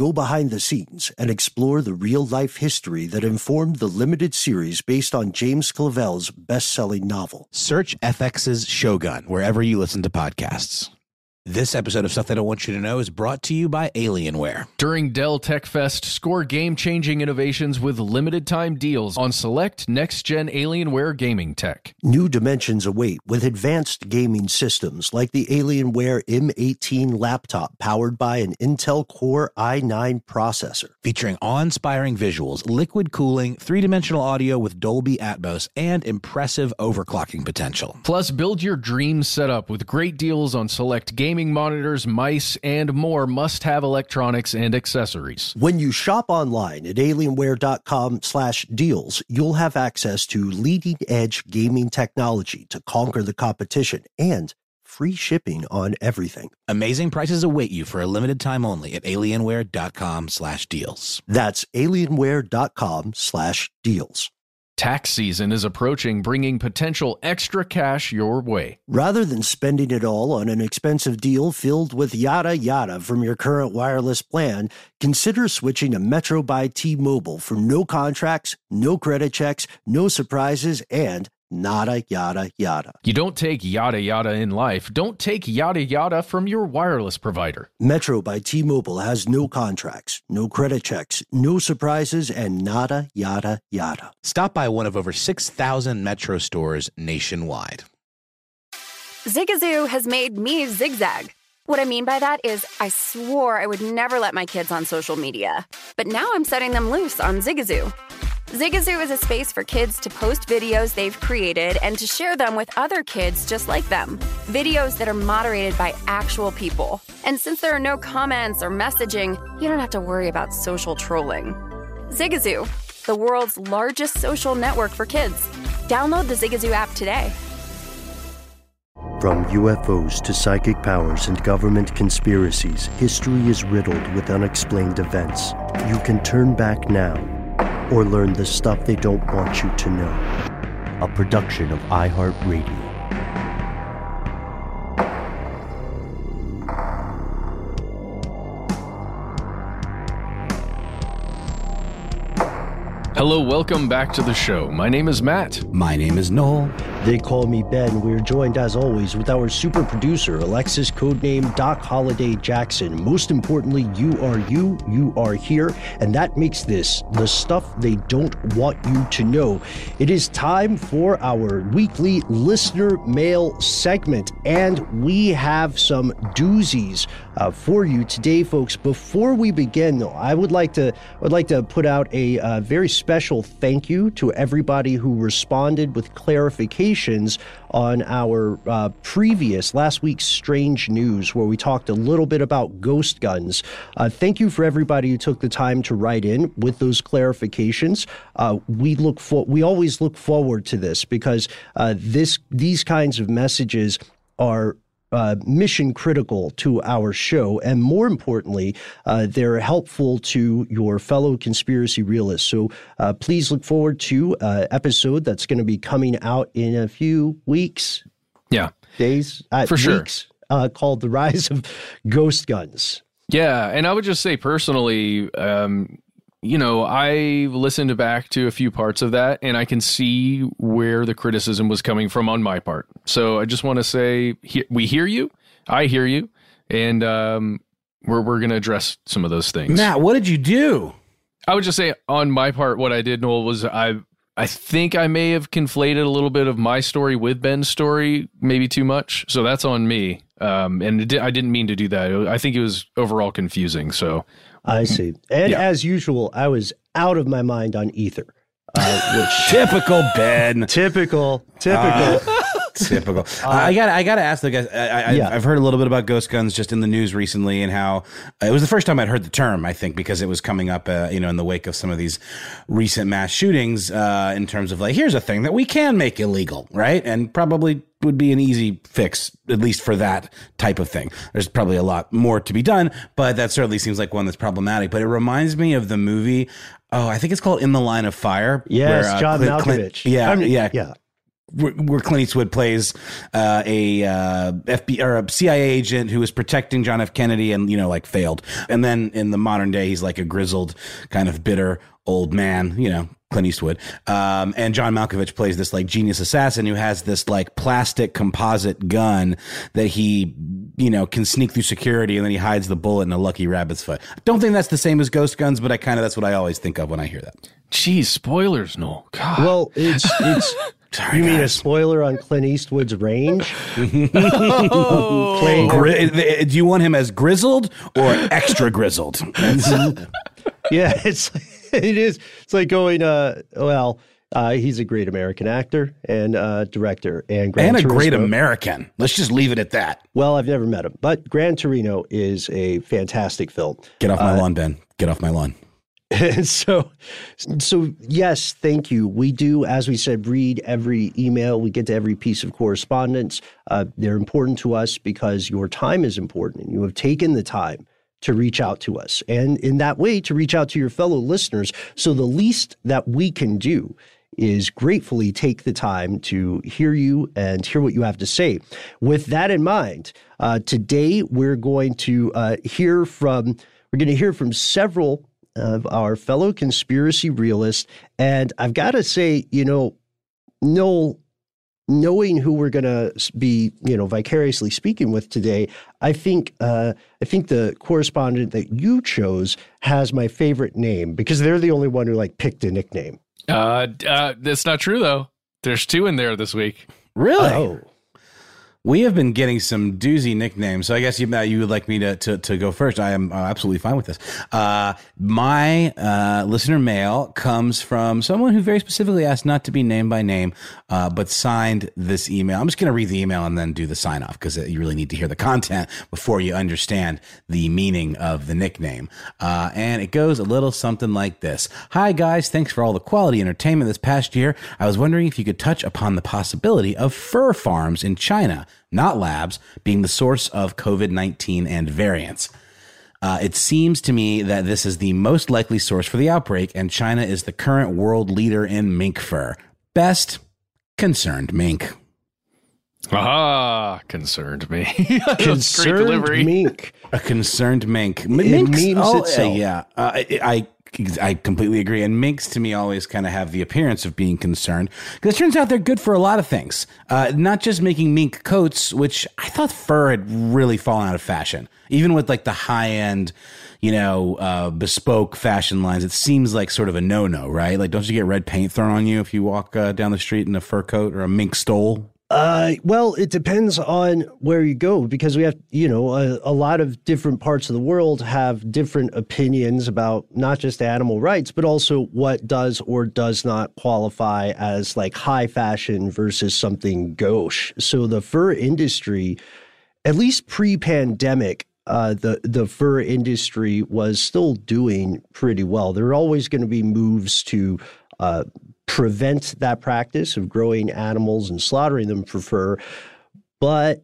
go behind the scenes, and explore the real life history that informed the limited series based on James Clavell's best selling novel. Search FX's Shogun wherever you listen to podcasts. This episode of Stuff They Don't Want You to Know is brought to you by Alienware. During Dell Tech Fest, score game changing innovations with limited time deals on select next gen Alienware gaming tech. New dimensions await with advanced gaming systems like the Alienware M18 laptop powered by an Intel Core i9 processor. Featuring awe inspiring visuals, liquid cooling, three dimensional audio with Dolby Atmos, and impressive overclocking potential. Plus, build your dream setup with great deals on select gaming monitors, mice, and more must have electronics and accessories. When you shop online at alienware.com slash deals, you'll have access to leading edge gaming technology to conquer the competition and free shipping on everything. Amazing prices await you for a limited time only at alienware.com slash deals. That's alienware.com slash deals. Tax season is approaching, bringing potential extra cash your way. Rather than spending it all on an expensive deal filled with yada yada from your current wireless plan, consider switching to Metro by T Mobile for no contracts, no credit checks, no surprises, and nada yada yada. You don't take yada yada in life. Don't take yada yada from your wireless provider. Metro by T Mobile has no contracts, no credit checks, no surprises, and nada yada yada. Stop by one of over 6,000 Metro stores nationwide. Zigazoo has made me zigzag. What I mean by that is, I swore I would never let my kids on social media, but now I'm setting them loose on Zigazoo. Zigazoo is a space for kids to post videos they've created and to share them with other kids just like them. Videos that are moderated by actual people. And since there are no comments or messaging, you don't have to worry about social trolling. Zigazoo, the world's largest social network for kids. Download the Zigazoo app today. From UFOs to psychic powers and government conspiracies, history is riddled with unexplained events. You can turn back now or learn the stuff they don't want you to know. A production of iHeartRadio. Hello, welcome back to the show. My name is Matt. My name is Noel. They call me Ben. We're joined as always with our super producer, Alexis, codename Doc Holiday Jackson. Most importantly, you are you, you are here, and that makes this the stuff they don't want you to know. It is time for our weekly listener mail segment, and we have some doozies uh, for you today, folks. Before we begin, though, I would like to I would like to put out a uh, very special thank you to everybody who responded with on our uh, previous last week's strange news, where we talked a little bit about ghost guns. Uh, thank you for everybody who took the time to write in with those clarifications. Uh, we look for we always look forward to this because uh, this these kinds of messages are uh, mission critical to our show. And more importantly, uh, they're helpful to your fellow conspiracy realists. So uh, please look forward to an episode that's going to be coming out in a few weeks. Yeah. Days? Uh, For sure. Weeks, uh, called The Rise of Ghost Guns. Yeah. And I would just say personally, um, you know, I listened back to a few parts of that and I can see where the criticism was coming from on my part. So I just want to say he, we hear you, I hear you, and um, we're, we're going to address some of those things. Matt, what did you do? I would just say on my part, what I did, Noel, was I I think I may have conflated a little bit of my story with Ben's story, maybe too much. So that's on me. Um, and it di- I didn't mean to do that. I think it was overall confusing. So I see. And Yeah. as usual, I was out of my mind on Ether, uh, which Typical Ben. typical, typical. Typical. I got. I got to ask the guys. I, I, Yeah. I've heard a little bit about ghost guns just in the news recently, and how uh, it was the first time I'd heard the term. I think because it was coming up, uh, you know, in the wake of some of these recent mass shootings. Uh, in terms of like, here's a thing that we can make illegal, right? And probably would be an easy fix, at least for that type of thing. There's probably a lot more to be done, but that certainly seems like one that's problematic. But it reminds me of the movie. Oh, I think it's called In the Line of Fire. Yes, where, uh, John Clint, Malkovich. Clint, yeah, I mean, yeah, yeah where Clint Eastwood plays uh, a uh, FBI or a CIA agent who was protecting John F. Kennedy and you know like failed, and then in the modern day he's like a grizzled kind of bitter old man, you know. Clint Eastwood, um, and John Malkovich plays this like genius assassin who has this like plastic composite gun that he, you know, can sneak through security and then he hides the bullet in a lucky rabbit's foot. I Don't think that's the same as ghost guns, but I kind of that's what I always think of when I hear that. Geez, spoilers, no. God. Well, it's it's Sorry, you guys. mean a spoiler on Clint Eastwood's range? oh. Gri- do you want him as grizzled or extra grizzled? yeah, it's it is. It's like going. Uh, well, uh, he's a great American actor and uh, director, and Gran and a Turismo. great American. Let's just leave it at that. Well, I've never met him, but Gran Torino is a fantastic film. Get off my uh, lawn, Ben. Get off my lawn. And so, so yes, thank you. We do, as we said, read every email. We get to every piece of correspondence. Uh, they're important to us because your time is important, and you have taken the time to reach out to us, and in that way, to reach out to your fellow listeners. So the least that we can do is gratefully take the time to hear you and hear what you have to say. With that in mind, uh, today we're going to uh, hear from we're going to hear from several of our fellow conspiracy realists. And I've got to say, you know, Noel, knowing who we're going to be, you know, vicariously speaking with today, I think uh, I think the correspondent that you chose has my favorite name because they're the only one who like picked a nickname. Uh, uh that's not true though. There's two in there this week. Really? Oh. We have been getting some doozy nicknames, so I guess you you would like me to to, to go first. I am uh, absolutely fine with this. Uh, my uh, listener mail comes from someone who very specifically asked not to be named by name, uh, but signed this email. I'm just going to read the email and then do the sign off because you really need to hear the content before you understand the meaning of the nickname. Uh, and it goes a little something like this: Hi guys, thanks for all the quality entertainment this past year. I was wondering if you could touch upon the possibility of fur farms in China not labs, being the source of COVID 19 and variants. Uh, it seems to me that this is the most likely source for the outbreak, and China is the current world leader in mink fur. Best concerned mink. Ah, concerned me. concerned mink. A concerned mink. It means oh, itself. yeah, uh, I, I I completely agree. And minks to me always kind of have the appearance of being concerned because it turns out they're good for a lot of things. Uh, not just making mink coats, which I thought fur had really fallen out of fashion. Even with like the high end, you know, uh, bespoke fashion lines, it seems like sort of a no no, right? Like, don't you get red paint thrown on you if you walk uh, down the street in a fur coat or a mink stole? Uh, well, it depends on where you go because we have, you know, a, a, lot of different parts of the world have different opinions about not just animal rights, but also what does or does not qualify as like high fashion versus something gauche. So the fur industry, at least pre-pandemic, uh, the the fur industry was still doing pretty well. There are always going to be moves to uh, prevent that practice of growing animals and slaughtering them for fur. But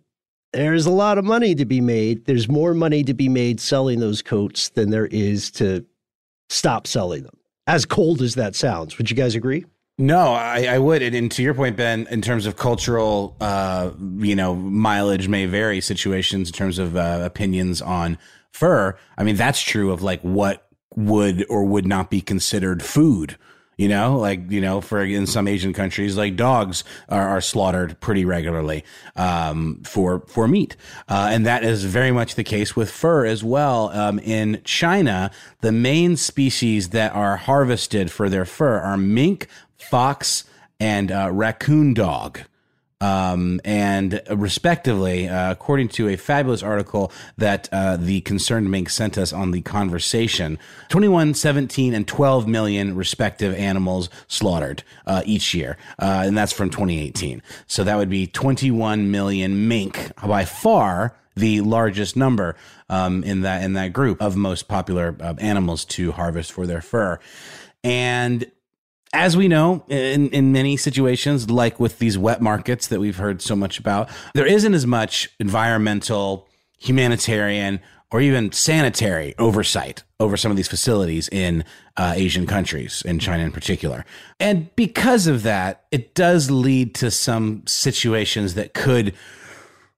there's a lot of money to be made. There's more money to be made selling those coats than there is to stop selling them. As cold as that sounds, would you guys agree? No, I, I would. And, and, to your point, Ben, in terms of cultural, uh, you know, mileage may vary situations in terms of uh, opinions on fur. I mean, that's true of like what would or would not be considered food you know, like you know, for in some Asian countries, like dogs are, are slaughtered pretty regularly um, for for meat, uh, and that is very much the case with fur as well. Um, in China, the main species that are harvested for their fur are mink, fox, and uh, raccoon dog um, and respectively, uh, according to a fabulous article that uh, the Concerned Mink sent us on the conversation, 21, 17, and 12 million respective animals slaughtered uh, each year. Uh, and that's from 2018. So that would be 21 million mink, by far the largest number um, in that in that group of most popular uh, animals to harvest for their fur. And as we know, in, in many situations, like with these wet markets that we've heard so much about, there isn't as much environmental, humanitarian, or even sanitary oversight over some of these facilities in uh, Asian countries, in China in particular. And because of that, it does lead to some situations that could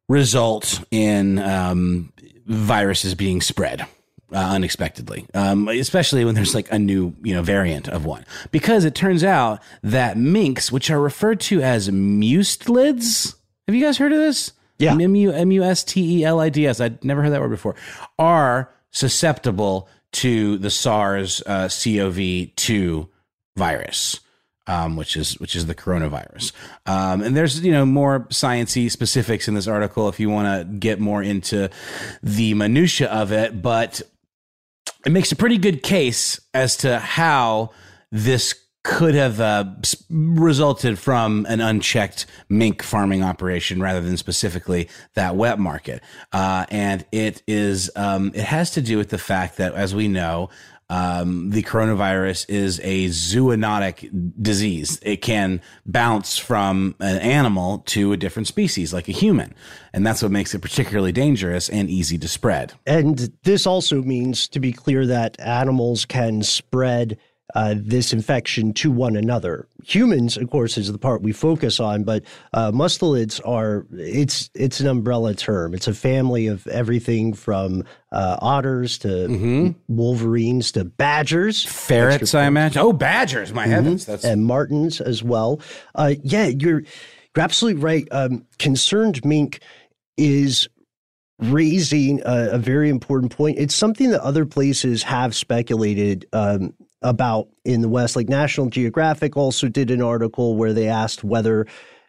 result in um, viruses being spread. Uh, unexpectedly, um, especially when there's like a new, you know, variant of one. Because it turns out that minks, which are referred to as mustelids, have you guys heard of this? Yeah. M U M U S T E L I D S. I'd never heard that word before. Are susceptible to the SARS uh, CoV two virus. Um, which is which is the coronavirus, um, and there's you know more sciency specifics in this article if you want to get more into the minutia of it. But it makes a pretty good case as to how this could have uh, resulted from an unchecked mink farming operation rather than specifically that wet market. Uh, and it is um, it has to do with the fact that, as we know, um, the coronavirus is a zoonotic disease. It can bounce from an animal to a different species, like a human. And that's what makes it particularly dangerous and easy to spread. And this also means, to be clear, that animals can spread uh, this infection to one another. Humans, of course, is the part we focus on, but uh, mustelids are it's it's an umbrella term. It's a family of everything from uh, otters to mm-hmm. wolverines to badgers, ferrets. I imagine. Oh, badgers! My mm-hmm. heavens, that's and martens as well. Uh, yeah, you're you're absolutely right. Um, concerned mink is raising a, a, very important point. It's something that other places have speculated um, about in the West. Like National Geographic also did an article where they asked whether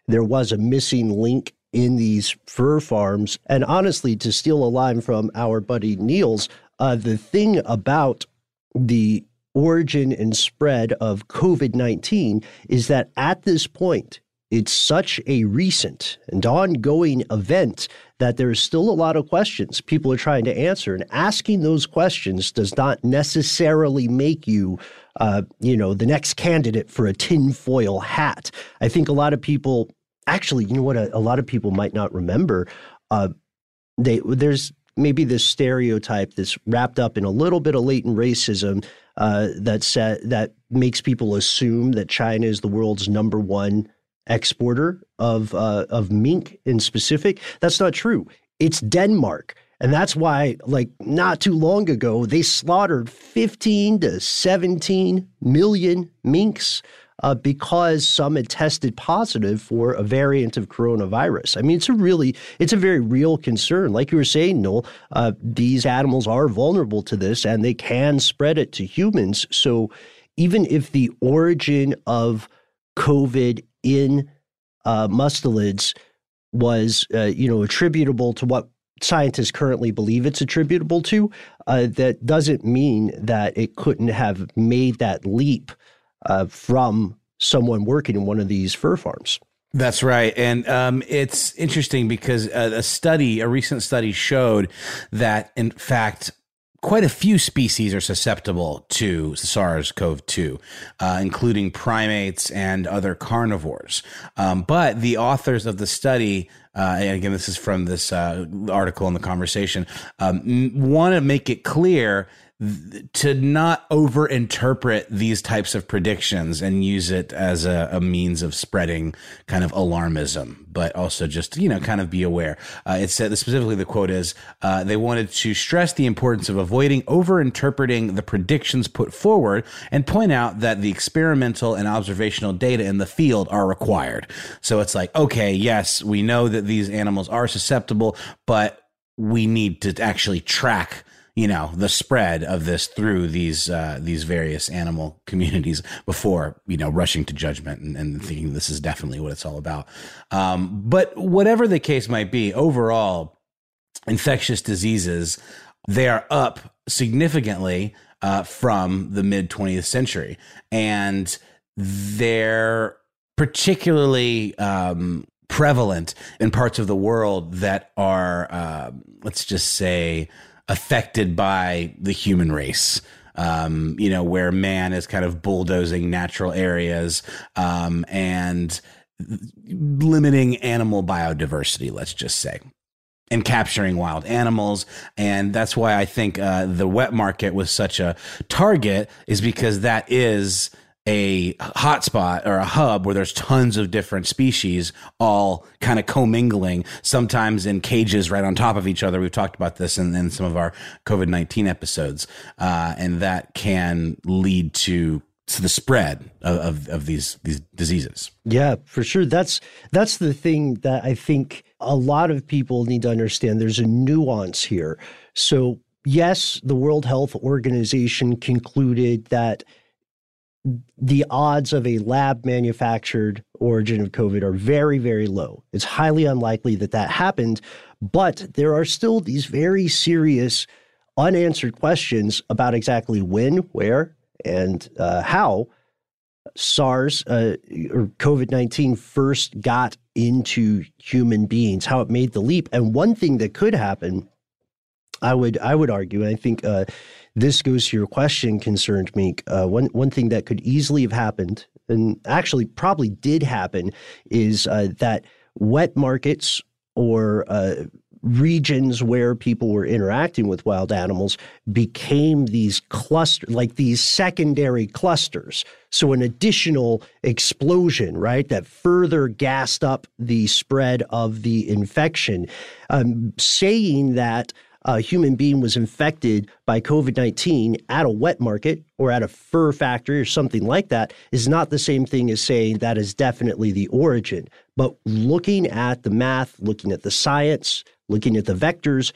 there was a missing link in these fur farms. And honestly, to steal a line from our buddy Niels, uh, the thing about the origin and spread of COVID 19 is that at this point, it's such a recent and ongoing event that there's still a lot of questions people are trying to answer. And asking those questions does not necessarily make you, uh, you know, the next candidate for a tinfoil hat. I think a lot of people, actually, you know what, a, a lot of people might not remember. Uh, they there's maybe this stereotype that's wrapped up in a little bit of latent racism uh, that that makes people assume that China is the world's number one exporter of uh, of mink in specific. That's not true. It's Denmark. And that's why, like, not too long ago, they slaughtered 15 to 17 million minks uh, because some had tested positive for a variant of coronavirus. I mean, it's a really, it's a very real concern. Like you were saying, Noel, uh, these animals are vulnerable to this and they can spread it to humans. So even if the origin of COVID in uh, mustelids was, uh, you know, attributable to what scientists currently believe it's attributable to, uh, that doesn't mean that it couldn't have made that leap uh, from someone working in one of these fur farms. That's right. And um, it's interesting because a, a study, a recent study showed that, in fact, quite a few species are susceptible to SARS-CoV-2, uh, including primates and other carnivores. Um, but the authors of the study, uh, and again, this is from this uh, article in the conversation, um, want to make it clear to not overinterpret these types of predictions and use it as a, a, means of spreading kind of alarmism, but also just, you know, kind of be aware. Uh, it said specifically the quote is uh, they wanted to stress the importance of avoiding overinterpreting the predictions put forward and point out that the experimental and observational data in the field are required. So it's like, okay, yes, we know that these animals are susceptible, but we need to actually track you know the spread of this through these uh, these various animal communities before you know rushing to judgment and, and thinking this is definitely what it's all about. Um, but whatever the case might be, overall, infectious diseases they are up significantly uh, from the mid 20th century, and they're particularly um, prevalent in parts of the world that are, uh, let's just say affected by the human race. um, you know, where man is kind of bulldozing natural areas um, and limiting animal biodiversity, let's just say and capturing wild animals. And that's why I think uh, the wet market was such a target, is because that is a hotspot or a hub where there's tons of different species all kind of commingling, sometimes in cages right on top of each other. We've talked about this in, in some of our COVID 19 episodes. Uh, and that can lead to to the spread of, of, of, these these diseases. Yeah, for sure. That's that's the thing that I think a lot of people need to understand. There's a nuance here. So yes, the World Health Organization concluded that the odds of a lab manufactured origin of COVID are very, very low. It's highly unlikely that that happened, but there are still these very serious unanswered questions about exactly when, where, and uh, how SARS uh, or COVID 19 first got into human beings, how it made the leap. And one thing that could happen, I would I would argue, and I think uh, this goes to your question, concerned Mink. Uh, one one thing that could easily have happened, and actually probably did happen, is uh, that wet markets or uh, regions where people were interacting with wild animals became these cluster like these secondary clusters so an additional explosion right that further gassed up the spread of the infection um, saying that a human being was infected by COVID 19 at a wet market or at a fur factory or something like that is not the same thing as saying that is definitely the origin. But looking at the math, looking at the science, looking at the vectors,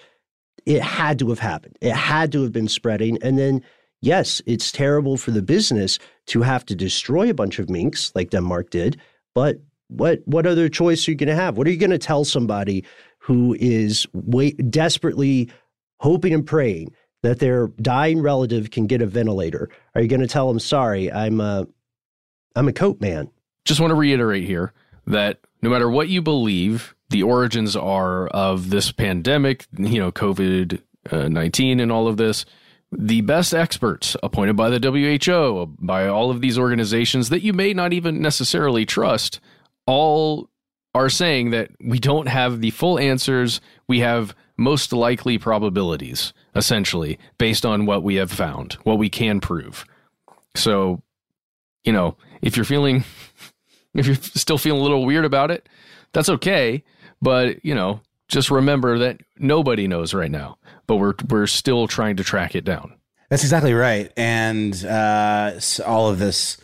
it had to have happened. It had to have been spreading. And then, yes, it's terrible for the business to have to destroy a bunch of minks like Denmark did. But what what other choice are you going to have? What are you going to tell somebody who is wait, desperately hoping and praying that their dying relative can get a ventilator? Are you going to tell them, "Sorry, I'm a I'm a coat man"? Just want to reiterate here that no matter what you believe, the origins are of this pandemic, you know, COVID uh, 19 and all of this, the best experts appointed by the WHO, by all of these organizations that you may not even necessarily trust, all are saying that we don't have the full answers. We have most likely probabilities, essentially, based on what we have found, what we can prove. So, you know, if you're feeling, if you're still feeling a little weird about it, that's okay. But, you know, just remember that nobody knows right now, but we're, we're still trying to track it down. That's exactly right. And uh, all of this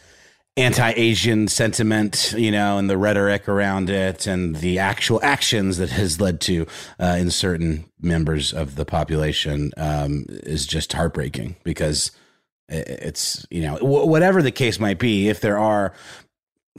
anti-Asian sentiment, you know, and the rhetoric around it, and the actual actions that has led to uh, in certain members of the population um, is just heartbreaking because it's you know whatever the case might be, if there are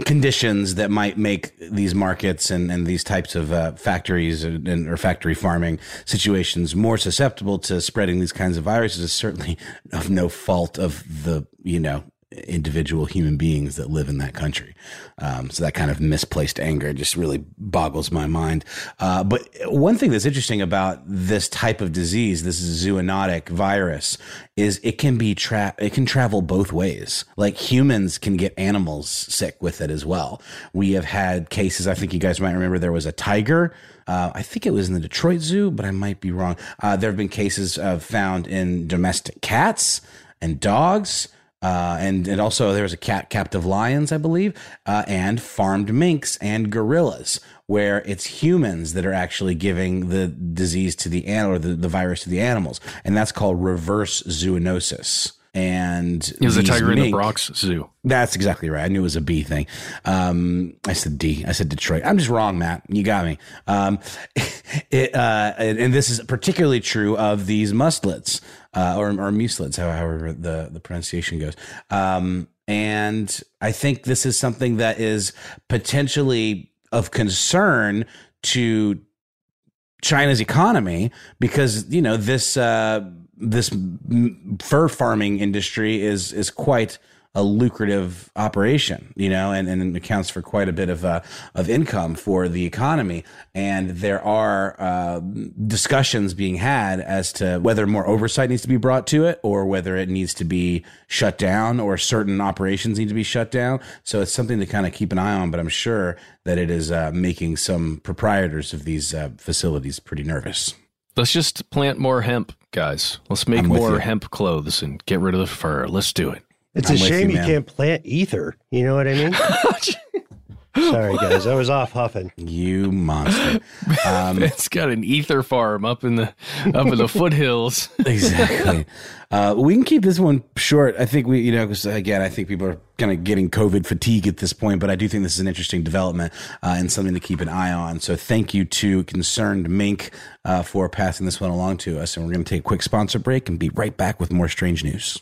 conditions that might make these markets and, and these types of uh, factories and, or factory farming situations more susceptible to spreading these kinds of viruses is certainly of no fault of the you know individual human beings that live in that country. Um, so that kind of misplaced anger just really boggles my mind. Uh, but one thing that's interesting about this type of disease, this zoonotic virus, is it can be tra- it can travel both ways. Like humans can get animals sick with it as well. We have had cases. I think you guys might remember there was a tiger. Uh, I think it was in the Detroit Zoo, but I might be wrong. Uh, there have been cases uh, found in domestic cats and dogs. Uh, and and also there was a cat captive lions, I believe, uh, and farmed minks and gorillas, where it's humans that are actually giving the disease to the animal or the, the virus to the animals, and that's called reverse zoonosis. And is a tiger mink, in the Bronx Zoo? That's exactly right. I knew it was a B thing. Um, I said D. I said Detroit. I'm just wrong, Matt. You got me. Um, it, uh, and, and, this is particularly true of these mustelids uh, or, or however the, the pronunciation goes. Um, and I think this is something that is potentially of concern to China's economy because you know this uh, this fur farming industry is is quite a lucrative operation, you know, and, and accounts for quite a bit of uh, of income for the economy. And there are uh, discussions being had as to whether more oversight needs to be brought to it, or whether it needs to be shut down, or certain operations need to be shut down. So it's something to kind of keep an eye on. But I'm sure that it is uh, making some proprietors of these uh, facilities pretty nervous. Let's just plant more hemp, guys. Let's make more hemp clothes and get rid of the fur. Let's do it. It's I'm a shame you, you, can't plant ether. You know what I mean? Sorry, guys, I was off huffing. You monster! Um, it's got an ether farm up in the up in the foothills. exactly. Uh, we can keep this one short. I think we, you know, because again, I think people are kind of getting COVID fatigue at this point. But I do think this is an interesting development uh, and something to keep an eye on. So thank you to Concerned Mink uh, for passing this one along to us. And we're going to take a quick sponsor break and be right back with more strange news.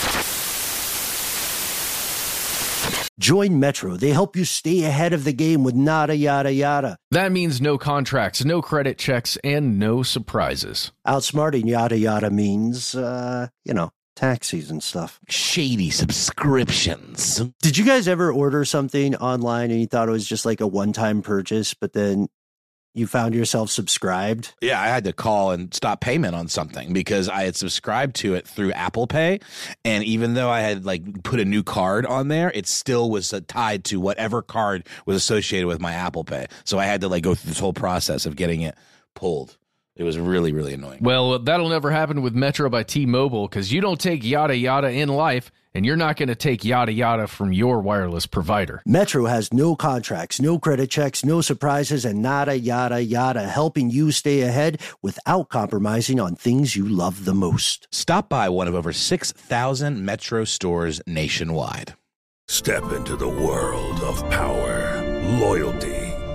Join Metro. They help you stay ahead of the game with nada yada yada. That means no contracts, no credit checks, and no surprises. Outsmarting yada yada means, uh, you know, taxis and stuff. Shady subscriptions. Did you guys ever order something online and you thought it was just like a one time purchase, but then you found yourself subscribed? Yeah, I had to call and stop payment on something because I had subscribed to it through Apple Pay. And even though I had like put a new card on there, it still was uh, tied to whatever card was associated with my Apple Pay. So I had to like go through this whole process of getting it pulled. It was really, really annoying. Well, that'll never happen with Metro by T Mobile because you don't take yada yada in life and you're not going to take yada yada from your wireless provider. Metro has no contracts, no credit checks, no surprises, and nada yada yada, helping you stay ahead without compromising on things you love the most. Stop by one of over 6,000 Metro stores nationwide. Step into the world of power, loyalty,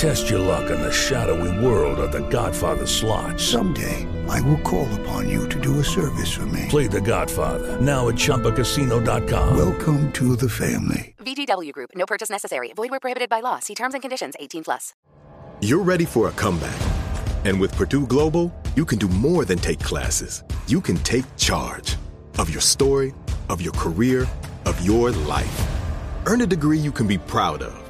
Test your luck in the shadowy world of The Godfather slot. Someday, I will call upon you to do a service for me. Play The Godfather now at Chumbacasino.com. Welcome to the family. VGW Group. No purchase necessary. Void where prohibited by law. See terms and conditions. 18 plus. You're ready for a comeback. And with Purdue Global, you can do more than take classes. You can take charge of your story, of your career, of your life. Earn a degree you can be proud of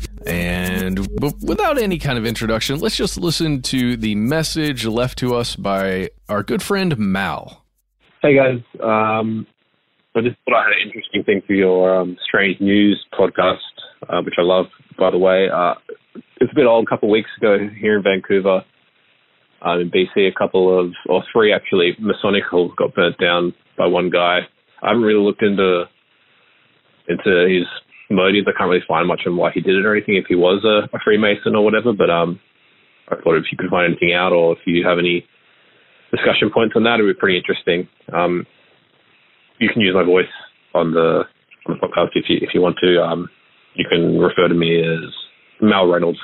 And without any kind of introduction, let's just listen to the message left to us by our good friend Mal. Hey guys, um, I just thought I had an interesting thing for your um, Strange News podcast, uh, which I love, by the way. Uh, it's a bit old, a couple of weeks ago here in Vancouver, um, in BC, a couple of, or three actually, Masonic halls got burnt down by one guy. I haven't really looked into into his motives. I can't really find much on why he did it or anything. If he was a, a Freemason or whatever, but um, I thought if you could find anything out or if you have any discussion points on that, it would be pretty interesting. Um, you can use my voice on the on the podcast if you if you want to. Um, you can refer to me as Mal Reynolds.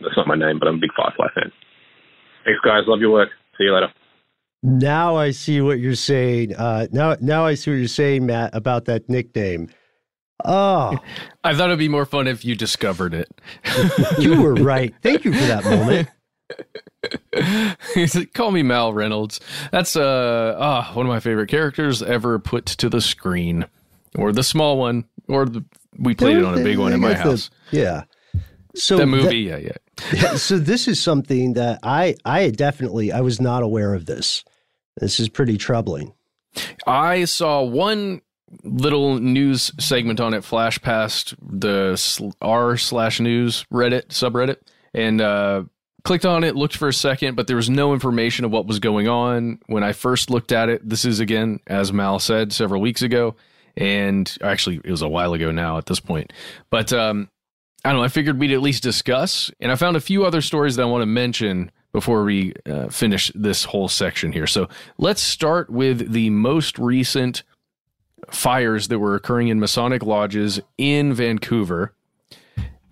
That's not my name, but I'm a big Firefly fan. Thanks, guys. Love your work. See you later. Now I see what you're saying. Uh, now, now I see what you're saying, Matt, about that nickname. Oh, I thought it'd be more fun if you discovered it. you were right. Thank you for that moment. He's like, call me Mal Reynolds. That's uh, oh, one of my favorite characters ever put to the screen, or the small one, or the, we played it on a big one in my house. The, yeah. So the movie, that, yeah. Yeah, so this is something that I I definitely I was not aware of this. This is pretty troubling. I saw one little news segment on it flash past the r slash news Reddit subreddit and uh, clicked on it, looked for a second, but there was no information of what was going on. When I first looked at it, this is again, as Mal said several weeks ago, and actually it was a while ago now at this point. But um, I don't know. I figured we'd at least discuss, and I found a few other stories that I want to mention before we uh, finish this whole section here. So let's start with the most recent fires that were occurring in Masonic lodges in Vancouver.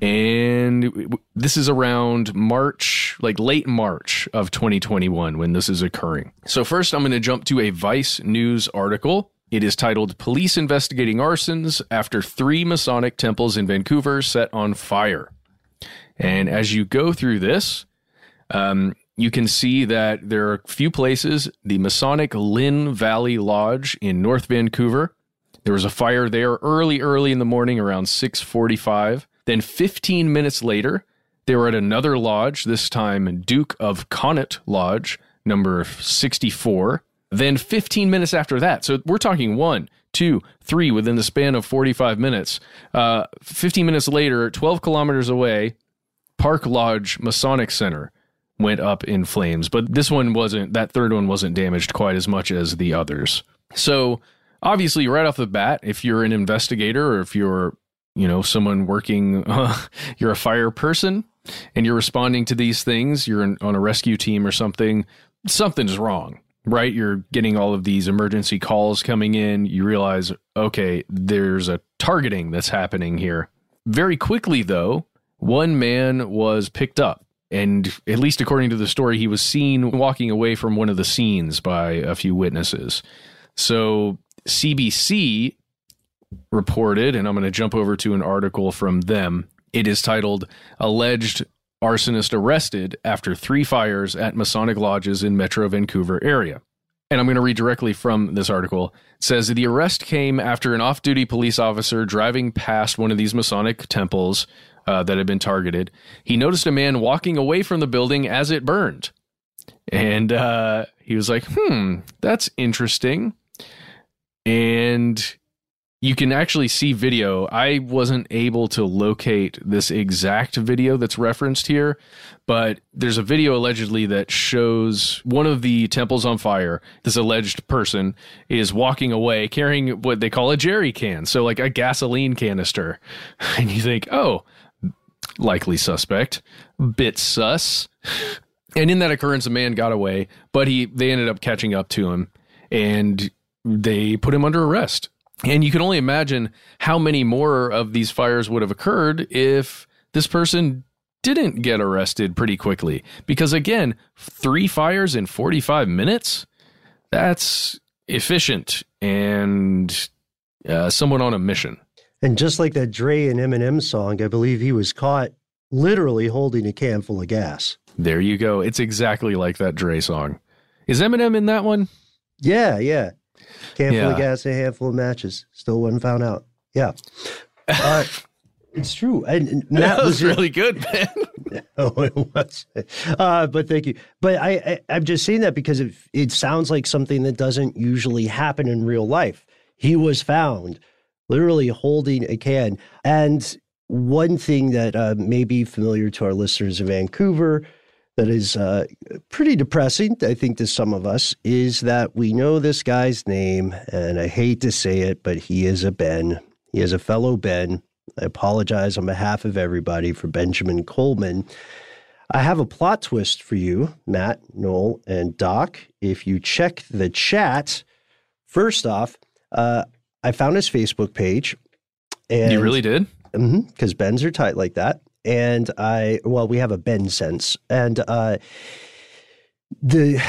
And this is around March, like late March of 2021 when this is occurring. So, first, I'm going to jump to a Vice News article. It is titled Police Investigating Arsons After Three Masonic Temples in Vancouver Set on Fire. And as you go through this, um, you can see that there are a few places. The Masonic Lynn Valley Lodge in North Vancouver. There was a fire there early, early in the morning around 645. Then 15 minutes later, they were at another lodge, this time Duke of Connaught Lodge, number 64. Then 15 minutes after that, so we're talking one, two, three within the span of 45 minutes. Uh, 15 minutes later, 12 kilometers away, Park Lodge Masonic Center went up in flames. But this one wasn't, that third one wasn't damaged quite as much as the others. So obviously, right off the bat, if you're an investigator or if you're you know someone working uh, you're a fire person and you're responding to these things you're in, on a rescue team or something something's wrong right? You're getting all of these emergency calls coming in. You realize okay there's a targeting that's happening here. Very quickly though one man was picked up and at least according to the story he was seen walking away from one of the scenes by a few witnesses. So CBC reported, and I'm going to jump over to an article from them. It is titled Alleged Arsonist Arrested After Three Fires at Masonic Lodges in Metro Vancouver Area. And I'm going to read directly from this article. It says the arrest came after an off duty police officer driving past one of these Masonic temples uh, that had been targeted. He noticed a man walking away from the building as it burned. And uh, he was like, hmm, that's interesting. And you can actually see video. I wasn't able to locate this exact video that's referenced here, but there's a video allegedly that shows one of the temples on fire. This alleged person is walking away carrying what they call a jerry can, so like a gasoline canister. And you think, oh, likely suspect, bit sus. And in that occurrence, a man got away, but he they ended up catching up to him and they put him under arrest and you can only imagine how many more of these fires would have occurred if this person didn't get arrested pretty quickly. Because again, three fires in 45 minutes, that's efficient and uh, someone on a mission. And just like that Dre and Eminem song, I believe he was caught literally holding a can full of gas. There you go. It's exactly like that Dre song. Is Eminem in that one? Yeah, yeah. Handful yeah. of gas, a handful of matches. Still wasn't found out. Yeah. Uh, it's true. And Matt that was, was really good, man. oh, it was. Uh, but thank you. But I, I, am just saying that because it, it sounds like something that doesn't usually happen in real life. He was found literally holding a can. And one thing that uh, may be familiar to our listeners in Vancouver that is uh, pretty depressing, I think, to some of us, is that we know this guy's name, and I hate to say it, but he is a Ben. He is a fellow Ben. I apologize on behalf of everybody for Benjamin Coleman. I have a plot twist for you, Matt, Noel, and Doc. If you check the chat, first off, uh, I found his Facebook page. And, you really did? Because mm-hmm, Ben's are tight like that and I well, we have a Ben sense, and uh, the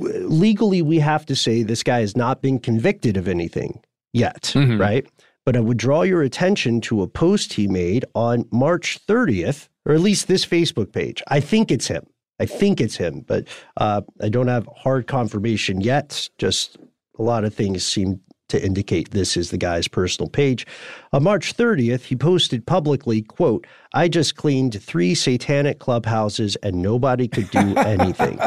legally we have to say this guy has not been convicted of anything yet, mm-hmm. right? But I would draw your attention to a post he made on March 30th, or at least this Facebook page. I think it's him. I think it's him, but uh, I don't have hard confirmation yet. Just a lot of things seem to indicate this is the guy's personal page. On March 30th, he posted publicly, quote, I just cleaned three satanic clubhouses and nobody could do anything.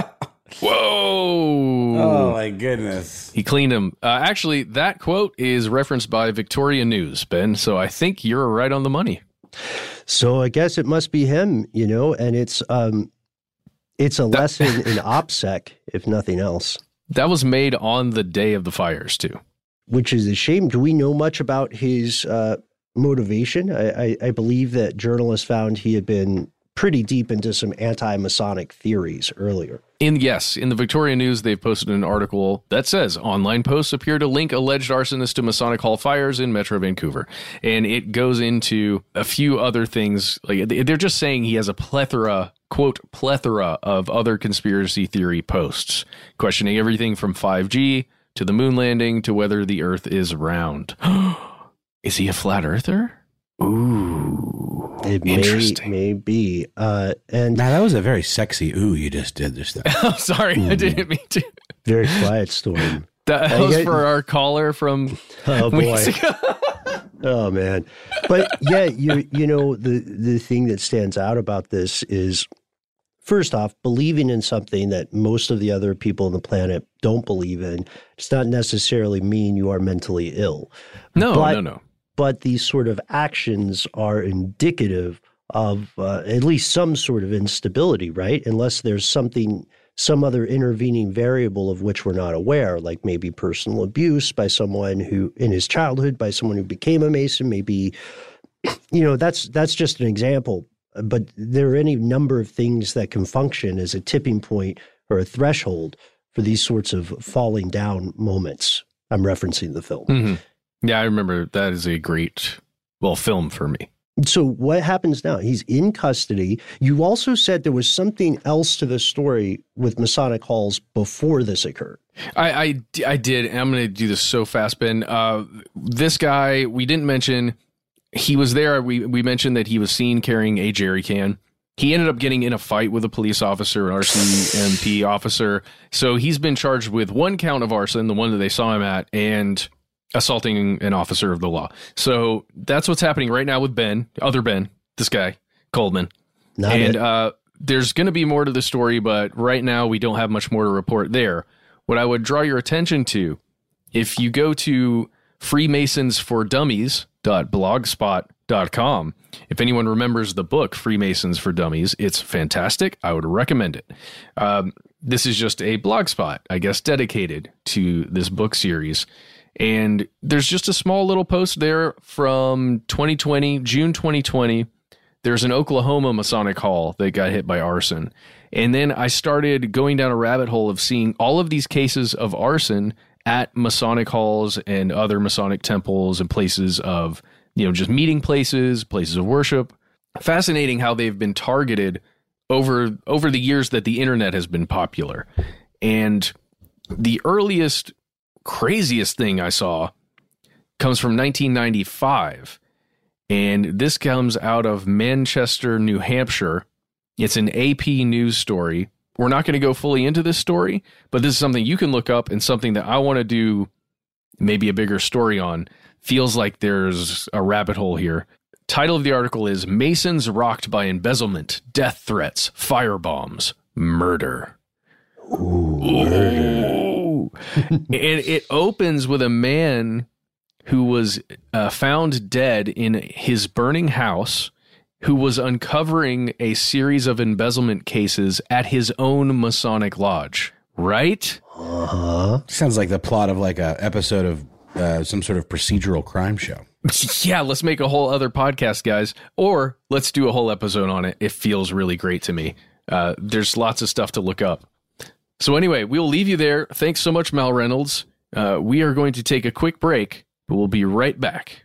Whoa! Oh my goodness! He cleaned them. Uh, actually, that quote is referenced by Victoria News, Ben. So I think you're right on the money. So I guess it must be him, you know, and it's um, it's a lesson in OPSEC, if nothing else. That was made on the day of the fires, too. Which is a shame. Do we know much about his uh, motivation? I, I, I believe that journalists found he had been pretty deep into some anti-Masonic theories earlier. In yes, in the Victoria News, they've posted an article that says online posts appear to link alleged arsonists to Masonic Hall fires in Metro Vancouver, and it goes into a few other things. Like they're just saying he has a plethora, quote plethora of other conspiracy theory posts, questioning everything from 5G to the moon landing to whether the Earth is round. is he a flat earther? Ooh, it may, may be. Uh, and now that was a very sexy ooh you just did just that. I'm sorry, I didn't mean to. Very quiet storm. That was for our caller from oh boy. oh man, but yeah, you you know the the thing that stands out about this is first off, believing in something that most of the other people on the planet don't believe in does not necessarily mean you are mentally ill. No, but, no, no but these sort of actions are indicative of uh, at least some sort of instability, right? Unless there's something, some other intervening variable of which we're not aware, like maybe personal abuse by someone who, in his childhood, by someone who became a Mason, maybe, you know, that's that's just an example. But there are any number of things that can function as a tipping point or a threshold for these sorts of falling down moments. I'm referencing the film. Mm-hmm. Yeah, I remember that is a great, well, film for me. So what happens now? He's in custody. You also said there was something else to the story with Masonic halls before this occurred. I I, I did. I'm going to do this so fast, Ben. Uh, this guy we didn't mention. He was there. We we mentioned that he was seen carrying a jerry can. He ended up getting in a fight with a police officer, an RCMP officer. So he's been charged with one count of arson, the one that they saw him at, and assaulting an officer of the law. So that's what's happening right now with Ben, other Ben, this guy, Coleman. Not and uh, there's going to be more to the story, but right now we don't have much more to report there. What I would draw your attention to, if you go to freemasonsfordummies.blogspot.com, if anyone remembers the book Freemasons for Dummies, it's fantastic. I would recommend it. Um, this is just a blog spot, I guess, dedicated to this book series. And there's just a small little post there from 2020, June 2020. There's an Oklahoma Masonic Hall that got hit by arson. And then I started going down a rabbit hole of seeing all of these cases of arson at Masonic halls and other Masonic temples and places of, you know, just meeting places, places of worship. Fascinating how they've been targeted over over the years that the internet has been popular. And the earliest craziest thing I saw comes from 1995. And this comes out of Manchester, New Hampshire. It's an AP news story. We're not going to go fully into this story, but this is something you can look up and something that I want to do maybe a bigger story on. Feels like there's a rabbit hole here. Title of the article is Masons Rocked by Embezzlement, Death Threats, Firebombs, Murder. Ooh, and it opens with a man who was uh, found dead in his burning house who was uncovering a series of embezzlement cases at his own Masonic lodge. Right? Uh-huh. Sounds like the plot of like a episode of uh, some sort of procedural crime show. Yeah, let's make a whole other podcast, guys, or let's do a whole episode on it. It feels really great to me. Uh, there's lots of stuff to look up. So, anyway, we'll leave you there. Thanks so much, Mal Reynolds. Uh, we are going to take a quick break, but we'll be right back.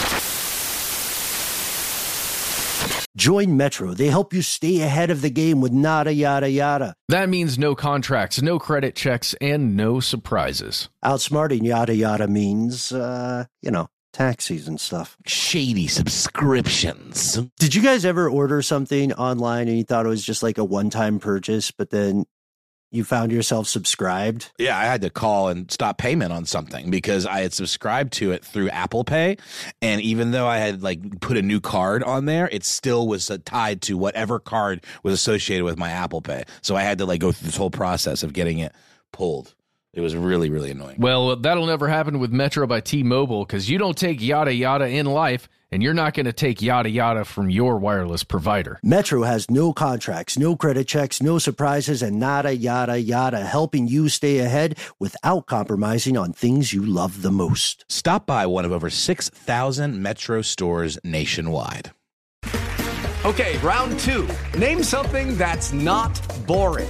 Join Metro. They help you stay ahead of the game with nada yada yada. That means no contracts, no credit checks, and no surprises. Outsmarting yada yada means, uh, you know, taxis and stuff. Shady subscriptions. Did you guys ever order something online and you thought it was just like a one time purchase, but then you found yourself subscribed? Yeah, I had to call and stop payment on something because I had subscribed to it through Apple Pay, and even though I had like put a new card on there, it still was tied to whatever card was associated with my Apple Pay. So I had to like go through this whole process of getting it pulled. It was really, really annoying. Well, that'll never happen with Metro by T Mobile because you don't take yada yada in life, and you're not going to take yada yada from your wireless provider. Metro has no contracts, no credit checks, no surprises, and nada yada yada, helping you stay ahead without compromising on things you love the most. Stop by one of over 6,000 Metro stores nationwide. Okay, round two. Name something that's not boring.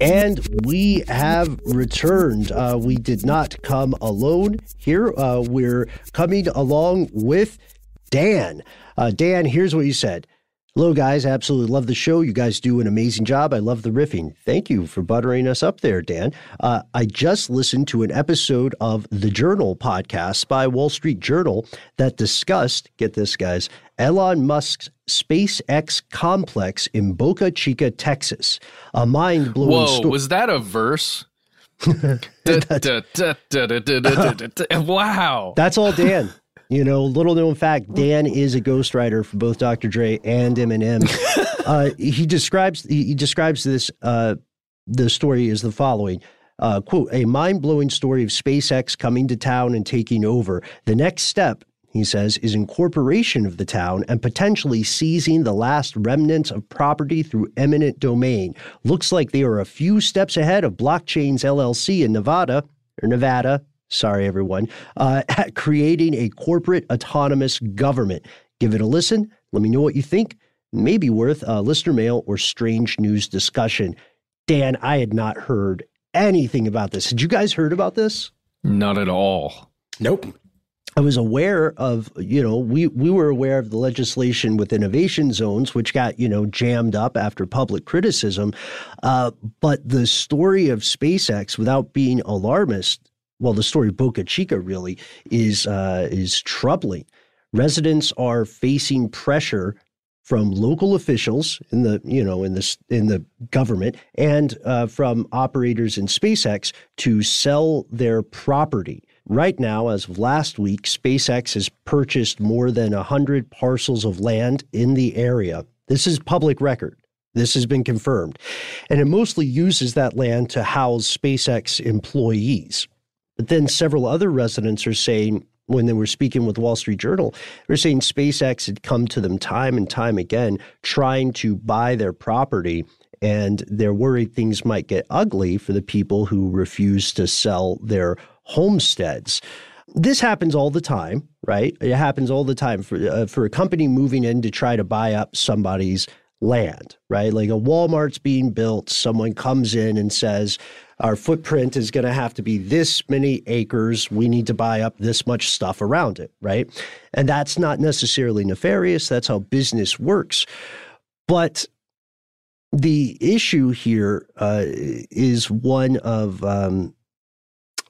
And we have returned. Uh, we did not come alone here. Uh, we're coming along with Dan. Uh, Dan, here's what you said. Hello, guys. Absolutely love the show. You guys do an amazing job. I love the riffing. Thank you for buttering us up there, Dan. Uh, I just listened to an episode of the Journal podcast by Wall Street Journal that discussed, get this, guys, Elon Musk's SpaceX complex in Boca Chica, Texas. A mind blowing Whoa, sto- was that a verse? wow. That's all Dan. You know, little known fact: Dan is a ghostwriter for both Dr. Dre and Eminem. uh, he describes he describes this uh, the story is the following. Uh, quote, a mind blowing story of SpaceX coming to town and taking over. The next step, he says, is incorporation of the town and potentially seizing the last remnants of property through eminent domain. Looks like they are a few steps ahead of Blockchains LLC in Nevada, or Nevada, sorry everyone, uh, at creating a corporate autonomous government. Give it a listen. Let me know what you think. Maybe worth a listener mail or strange news discussion. Dan, I had not heard anything about this. Had you guys heard about this? Not at all. Nope. I was aware of, you know, we, we were aware of the legislation with innovation zones, which got, you know, jammed up after public criticism. Uh, but the story of SpaceX, without being alarmist, well, the story of Boca Chica really is uh, is troubling. Residents are facing pressure from local officials in the you know in the in the government and uh, from operators in SpaceX to sell their property. Right now, as of last week, SpaceX has purchased more than hundred parcels of land in the area. This is public record. This has been confirmed, and it mostly uses that land to house SpaceX employees. But then several other residents are saying when they were speaking with Wall Street Journal, they're saying SpaceX had come to them time and time again trying to buy their property. And they're worried things might get ugly for the people who refuse to sell their homesteads. This happens all the time, right? It happens all the time for uh, for a company moving in to try to buy up somebody's land, right? Like a Walmart's being built, someone comes in and says, our footprint is going to have to be this many acres. We need to buy up this much stuff around it, right? And that's not necessarily nefarious. That's how business works. But the issue here uh, is one of um,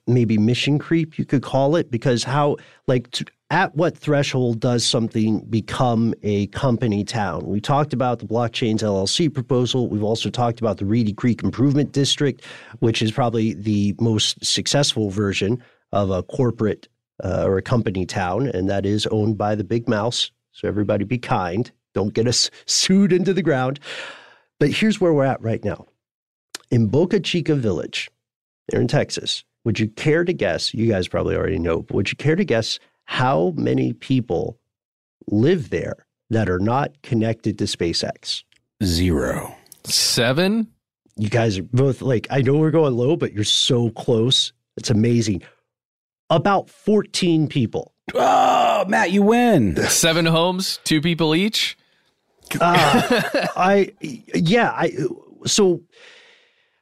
maybe mission creep, you could call it, because how, like, at what threshold does something become a company town? We talked about the Blockchains LLC proposal. We've also talked about the Reedy Creek Improvement District, which is probably the most successful version of a corporate uh, or a company town, and that is owned by the Big Mouse. So everybody be kind. Don't get us sued into the ground. But here's where we're at right now. In Boca Chica Village, there in Texas, would you care to guess? You guys probably already know, but would you care to guess how many people live there that are not connected to SpaceX? Zero. Seven? You guys are both like, I know we're going low, but you're so close. It's amazing. About 14 people. Oh, Matt, you win. Seven homes, two people each? Uh, I, yeah, I, so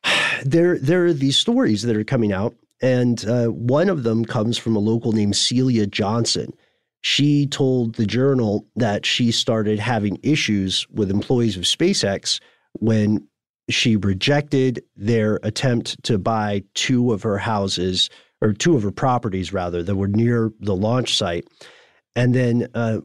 there, there are these stories that are coming out and uh, one of them comes from a local named Celia Johnson. She told the journal that she started having issues with employees of SpaceX when she rejected their attempt to buy two of her houses or two of her properties rather that were near the launch site and then uh,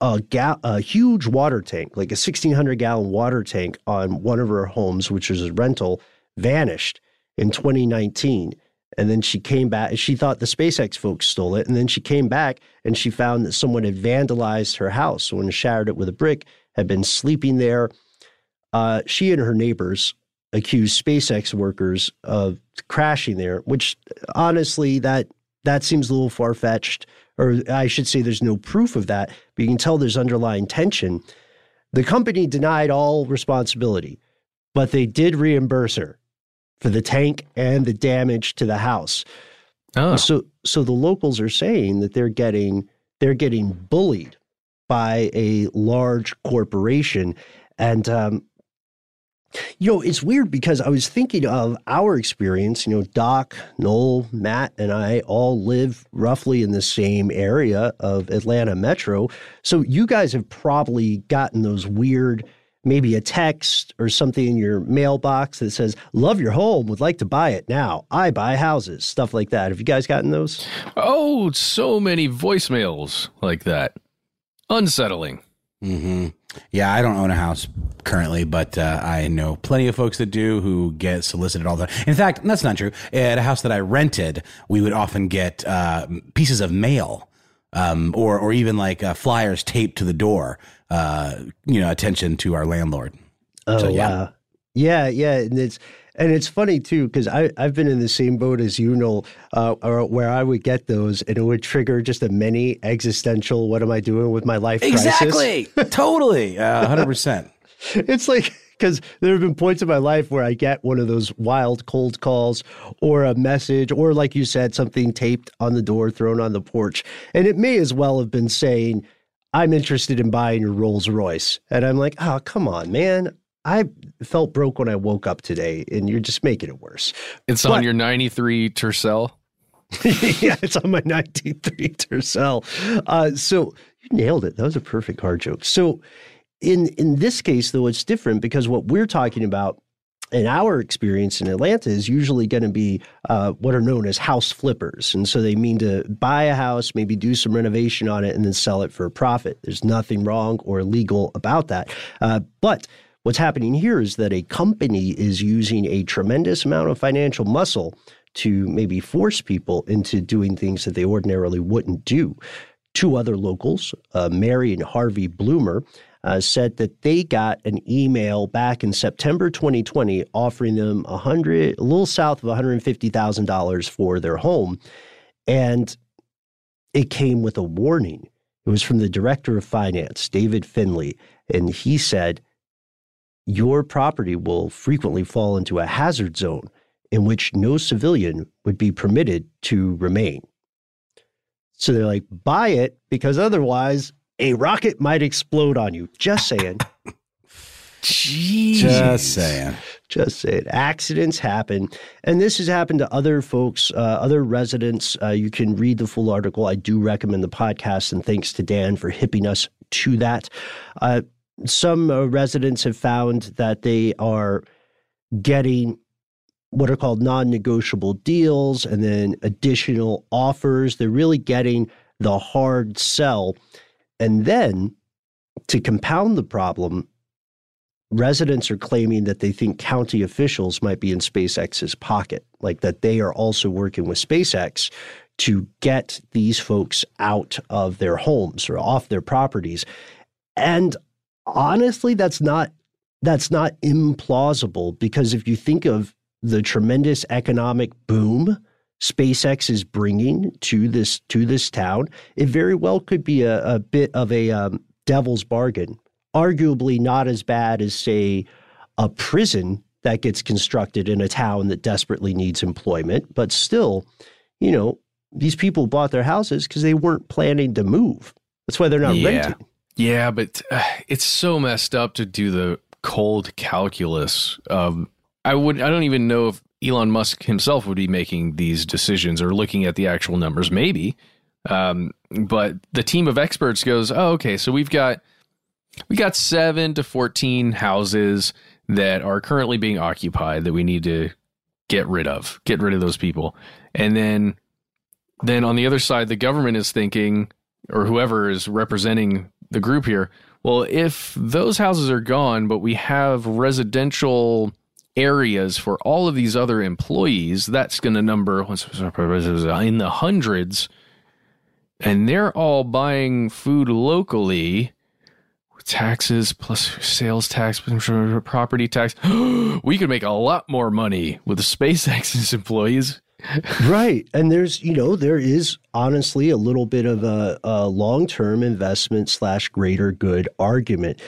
a, ga- a huge water tank like a 1600 gallon water tank on one of her homes which was a rental vanished in 2019 and then she came back. She thought the SpaceX folks stole it. And then she came back and she found that someone had vandalized her house. Someone shattered it with a brick, had been sleeping there. Uh, she and her neighbors accused SpaceX workers of crashing there, which honestly, that that seems a little far fetched. Or I should say, there's no proof of that, but you can tell there's underlying tension. The company denied all responsibility, but they did reimburse her for the tank and the damage to the house. Oh. So so the locals are saying that they're getting they're getting bullied by a large corporation and um, you know, it's weird because I was thinking of our experience. You know, Doc, Noel, Matt, and I all live roughly in the same area of Atlanta Metro. So you guys have probably gotten those weird maybe a text or something in your mailbox that says, Love your home, would like to buy it now. I buy houses, stuff like that. Have you guys gotten those? Oh, so many voicemails like that. Unsettling. Mm-hmm. Yeah, I don't own a house currently, but uh, I know plenty of folks that do who get solicited all the. Time. In fact, that's not true. At a house that I rented, we would often get uh, pieces of mail, um, or or even like uh, flyers taped to the door uh, you know, attention to our landlord. Oh so, yeah. wow, yeah, yeah, and it's and it's funny too because I I've been in the same boat as you know, uh, where I would get those and it would trigger just a mini existential. What am I doing with my life? Exactly, totally, uh, hundred percent. It's like because there have been points in my life where I get one of those wild cold calls or a message, or like you said, something taped on the door, thrown on the porch. And it may as well have been saying, I'm interested in buying your Rolls Royce. And I'm like, oh, come on, man. I felt broke when I woke up today, and you're just making it worse. It's but, on your 93 Tercel. yeah, it's on my 93 Tercel. Uh, so you nailed it. That was a perfect car joke. So in in this case, though, it's different because what we're talking about in our experience in Atlanta is usually going to be uh, what are known as house flippers. And so they mean to buy a house, maybe do some renovation on it, and then sell it for a profit. There's nothing wrong or illegal about that. Uh, but what's happening here is that a company is using a tremendous amount of financial muscle to maybe force people into doing things that they ordinarily wouldn't do. Two other locals, uh, Mary and Harvey Bloomer, uh, said that they got an email back in September 2020 offering them a hundred, a little south of $150,000 for their home, and it came with a warning. It was from the director of finance, David Finley, and he said, "Your property will frequently fall into a hazard zone." In which no civilian would be permitted to remain. So they're like, buy it because otherwise a rocket might explode on you. Just saying. Jeez. Just saying. Just saying. Accidents happen. And this has happened to other folks, uh, other residents. Uh, you can read the full article. I do recommend the podcast. And thanks to Dan for hipping us to that. Uh, some uh, residents have found that they are getting what are called non negotiable deals and then additional offers. They're really getting the hard sell. And then to compound the problem, residents are claiming that they think county officials might be in SpaceX's pocket, like that they are also working with SpaceX to get these folks out of their homes or off their properties. And honestly, that's not that's not implausible because if you think of the tremendous economic boom SpaceX is bringing to this to this town, it very well could be a, a bit of a um, devil's bargain. Arguably, not as bad as say a prison that gets constructed in a town that desperately needs employment, but still, you know, these people bought their houses because they weren't planning to move. That's why they're not yeah. renting. Yeah, but uh, it's so messed up to do the cold calculus. Um, I would. I don't even know if Elon Musk himself would be making these decisions or looking at the actual numbers. Maybe, um, but the team of experts goes, "Oh, okay. So we've got we got seven to fourteen houses that are currently being occupied that we need to get rid of. Get rid of those people, and then." Then on the other side, the government is thinking, or whoever is representing the group here, well, if those houses are gone, but we have residential areas for all of these other employees, that's going to number in the hundreds. And they're all buying food locally. With taxes plus sales tax, property tax. we could make a lot more money with SpaceX's employees right. And there's, you know, there is honestly a little bit of a, a long term investment slash greater good argument.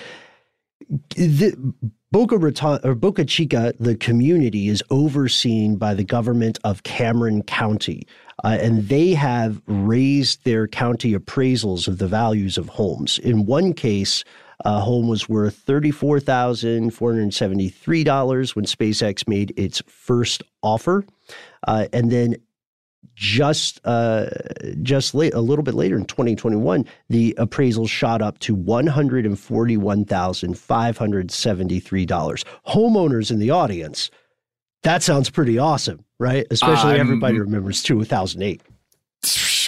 The, Boca Raton or Boca Chica, the community is overseen by the government of Cameron County, uh, and they have raised their county appraisals of the values of homes. In one case, a home was worth $34,473 when SpaceX made its first offer. Uh, and then just uh, just late, a little bit later in 2021, the appraisal shot up to $141,573. Homeowners in the audience, that sounds pretty awesome, right? Especially um, everybody remembers 2008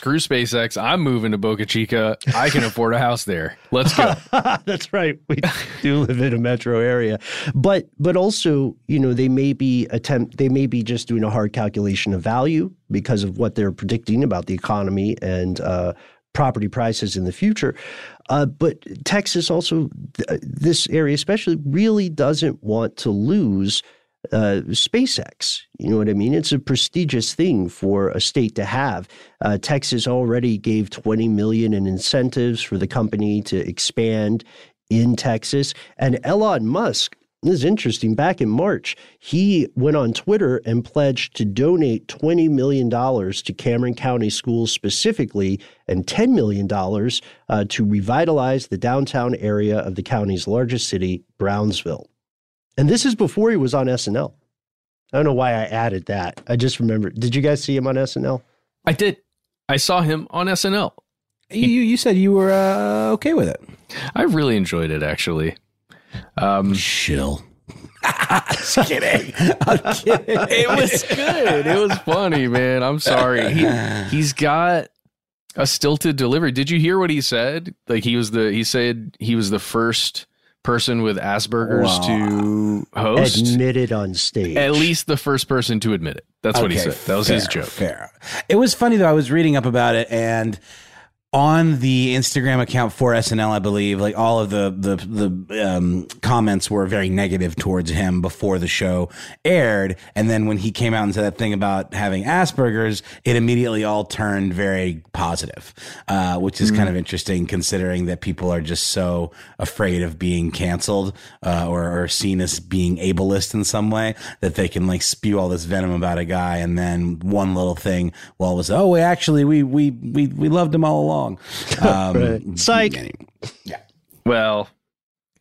screw SpaceX. I'm moving to Boca Chica. I can afford a house there. Let's go. That's right. We do live in a metro area, but but also you know they may be attempt they may be just doing a hard calculation of value because of what they're predicting about the economy and. Uh, property prices in the future. Uh, but Texas also, th- this area especially, really doesn't want to lose uh, SpaceX. You know what I mean? It's a prestigious thing for a state to have. Uh, Texas already gave 20 million in incentives for the company to expand in Texas, and Elon Musk. This is interesting. Back in March, he went on Twitter and pledged to donate $20 million to Cameron County schools specifically and $10 million uh, to revitalize the downtown area of the county's largest city, Brownsville. And this is before he was on SNL. I don't know why I added that. I just remember. Did you guys see him on SNL? I did. I saw him on SNL. You you said you were uh, okay with it. I really enjoyed it actually. Um, Chill. Just kidding. I'm kidding. It was good. It was funny, man. I'm sorry. He he's got a stilted delivery. Did you hear what he said? Like he was the he said he was the first person with Asperger's wow. to host. Admitted on stage. At least the first person to admit it. That's okay, what he said. That was fair, his joke. Fair. It was funny though. I was reading up about it and on the Instagram account for SNL, I believe, like all of the the the um, comments were very negative towards him before the show aired, and then when he came out and said that thing about having Asperger's, it immediately all turned very positive, uh, which is mm-hmm. kind of interesting considering that people are just so afraid of being canceled uh, or, or seen as being ableist in some way that they can like spew all this venom about a guy, and then one little thing, well, was oh, we actually we we we we loved him all along long. Um, right. Psych. Yeah. Well,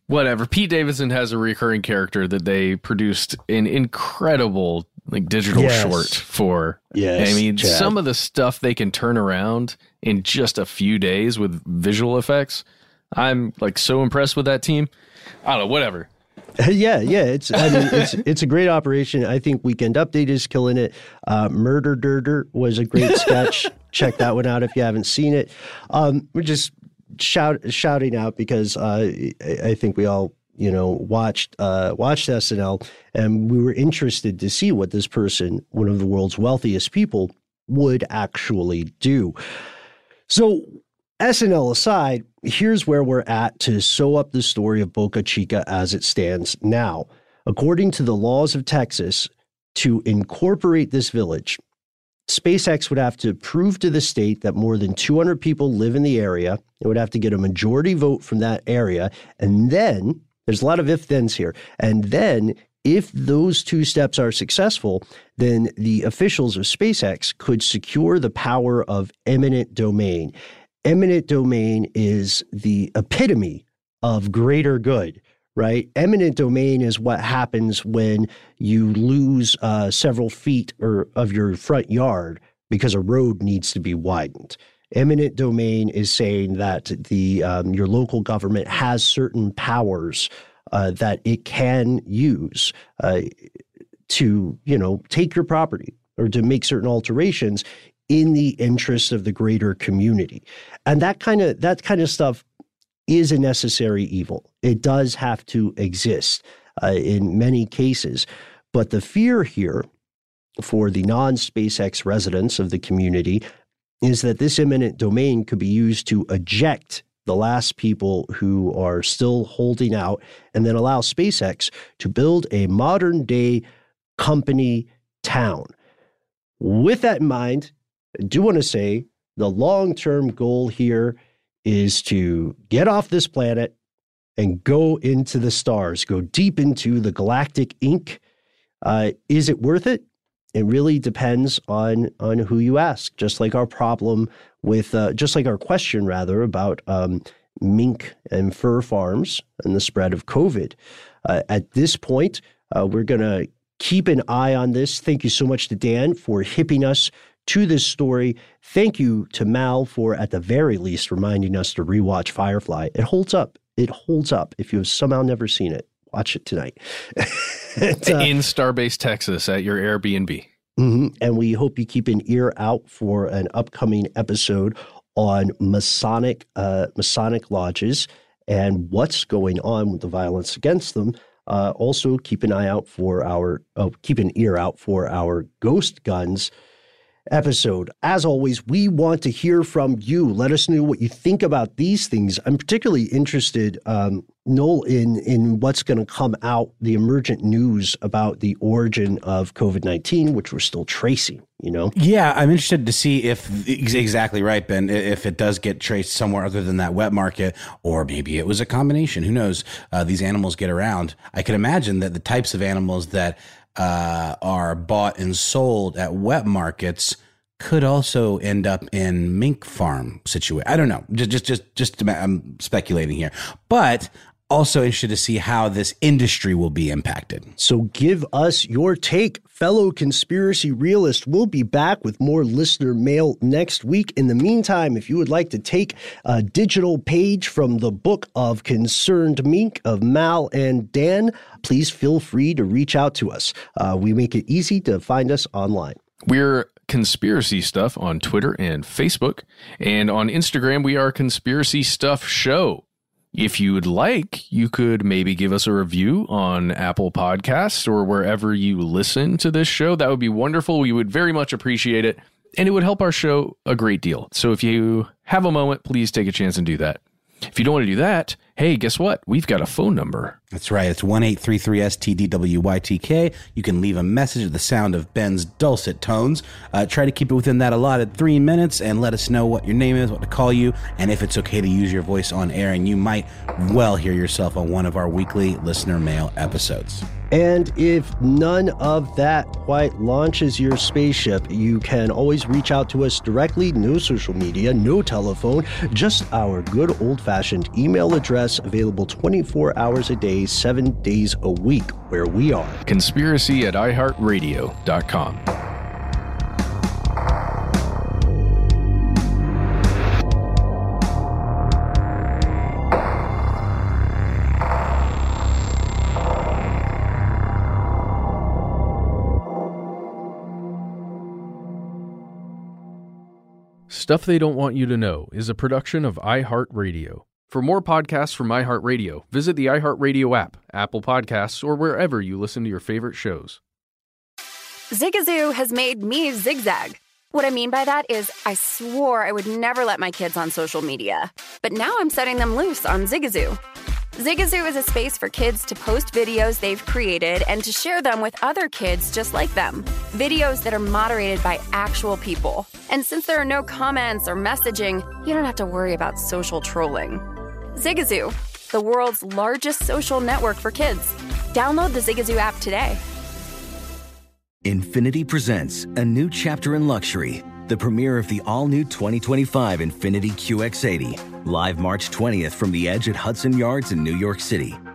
whatever. Pete Davidson has a recurring character that they produced an incredible like digital yes. short for. Yes, I mean, Chad. some of the stuff they can turn around in just a few days with visual effects. I'm like so impressed with that team. I don't know, whatever. yeah, yeah. It's I mean it's it's a great operation. I think Weekend Update is killing it. Uh, Murder Durder was a great sketch. check that one out if you haven't seen it. Um, we're just shout, shouting out because uh, I think we all you know watched uh, watched SNL and we were interested to see what this person, one of the world's wealthiest people, would actually do. So SNL aside, here's where we're at to sew up the story of Boca Chica as it stands now. According to the laws of Texas, to incorporate this village, SpaceX would have to prove to the state that more than 200 people live in the area. It would have to get a majority vote from that area. And then there's a lot of if thens here. And then if those two steps are successful, then the officials of SpaceX could secure the power of eminent domain. Eminent domain is the epitome of greater good right? Eminent domain is what happens when you lose uh, several feet or of your front yard because a road needs to be widened. Eminent domain is saying that the um, your local government has certain powers uh, that it can use uh, to, you know, take your property or to make certain alterations in the interest of the greater community. And that kind of that kind of stuff is a necessary evil. It does have to exist uh, in many cases. But the fear here for the non SpaceX residents of the community is that this eminent domain could be used to eject the last people who are still holding out and then allow SpaceX to build a modern day company town. With that in mind, I do want to say the long term goal here is to get off this planet and go into the stars, go deep into the galactic ink. Uh, is it worth it? It really depends on on who you ask. Just like our problem with, uh, just like our question rather about um, mink and fur farms and the spread of COVID. Uh, at this point, uh, we're going to keep an eye on this. Thank you so much to Dan for hipping us to this story. Thank you to Mal for, at the very least, reminding us to rewatch Firefly. It holds up. It holds up. If you have somehow never seen it, watch it tonight. and, uh, In Starbase, Texas, at your Airbnb. Mm-hmm. And we hope you keep an ear out for an upcoming episode on Masonic uh, Masonic lodges and what's going on with the violence against them. Uh, also, keep an eye out for our uh, keep an ear out for our ghost guns episode. As always, we want to hear from you. Let us know what you think about these things. I'm particularly interested, um, Noel, in in what's going to come out, the emergent news about the origin of COVID 19, which we're still tracing. You know? Yeah, I'm interested to see if exactly right, Ben. If it does get traced somewhere other than that wet market, or maybe it was a combination. Who knows? Uh, these animals get around. I can imagine that the types of animals that uh, are bought and sold at wet markets could also end up in mink farm situation. I don't know. Just, just, just, just. I'm speculating here, but also interested to see how this industry will be impacted. So give us your take, fellow conspiracy realist. We'll be back with more listener mail next week. In the meantime, if you would like to take a digital page from the book of Concerned Mink of Mal and Dan, please feel free to reach out to us. Uh, we make it easy to find us online. We're conspiracy stuff on Twitter and Facebook. And on Instagram, we are Conspiracy Stuff Show. If you would like, you could maybe give us a review on Apple Podcasts or wherever you listen to this show. That would be wonderful. We would very much appreciate it. And it would help our show a great deal. So if you have a moment, please take a chance and do that. If you don't want to do that, hey, guess what? We've got a phone number. That's right. It's 1 STDWYTK. You can leave a message at the sound of Ben's dulcet tones. Uh, try to keep it within that allotted three minutes and let us know what your name is, what to call you, and if it's okay to use your voice on air. And you might well hear yourself on one of our weekly listener mail episodes. And if none of that quite launches your spaceship, you can always reach out to us directly. No social media, no telephone, just our good old fashioned email address available 24 hours a day, seven days a week, where we are conspiracy at iHeartRadio.com. Stuff They Don't Want You to Know is a production of iHeartRadio. For more podcasts from iHeartRadio, visit the iHeartRadio app, Apple Podcasts, or wherever you listen to your favorite shows. Zigazoo has made me zigzag. What I mean by that is, I swore I would never let my kids on social media. But now I'm setting them loose on Zigazoo. Zigazoo is a space for kids to post videos they've created and to share them with other kids just like them. Videos that are moderated by actual people. And since there are no comments or messaging, you don't have to worry about social trolling. Zigazoo, the world's largest social network for kids. Download the Zigazoo app today. Infiniti presents a new chapter in luxury, the premiere of the all new 2025 Infiniti QX80, live March 20th from the edge at Hudson Yards in New York City,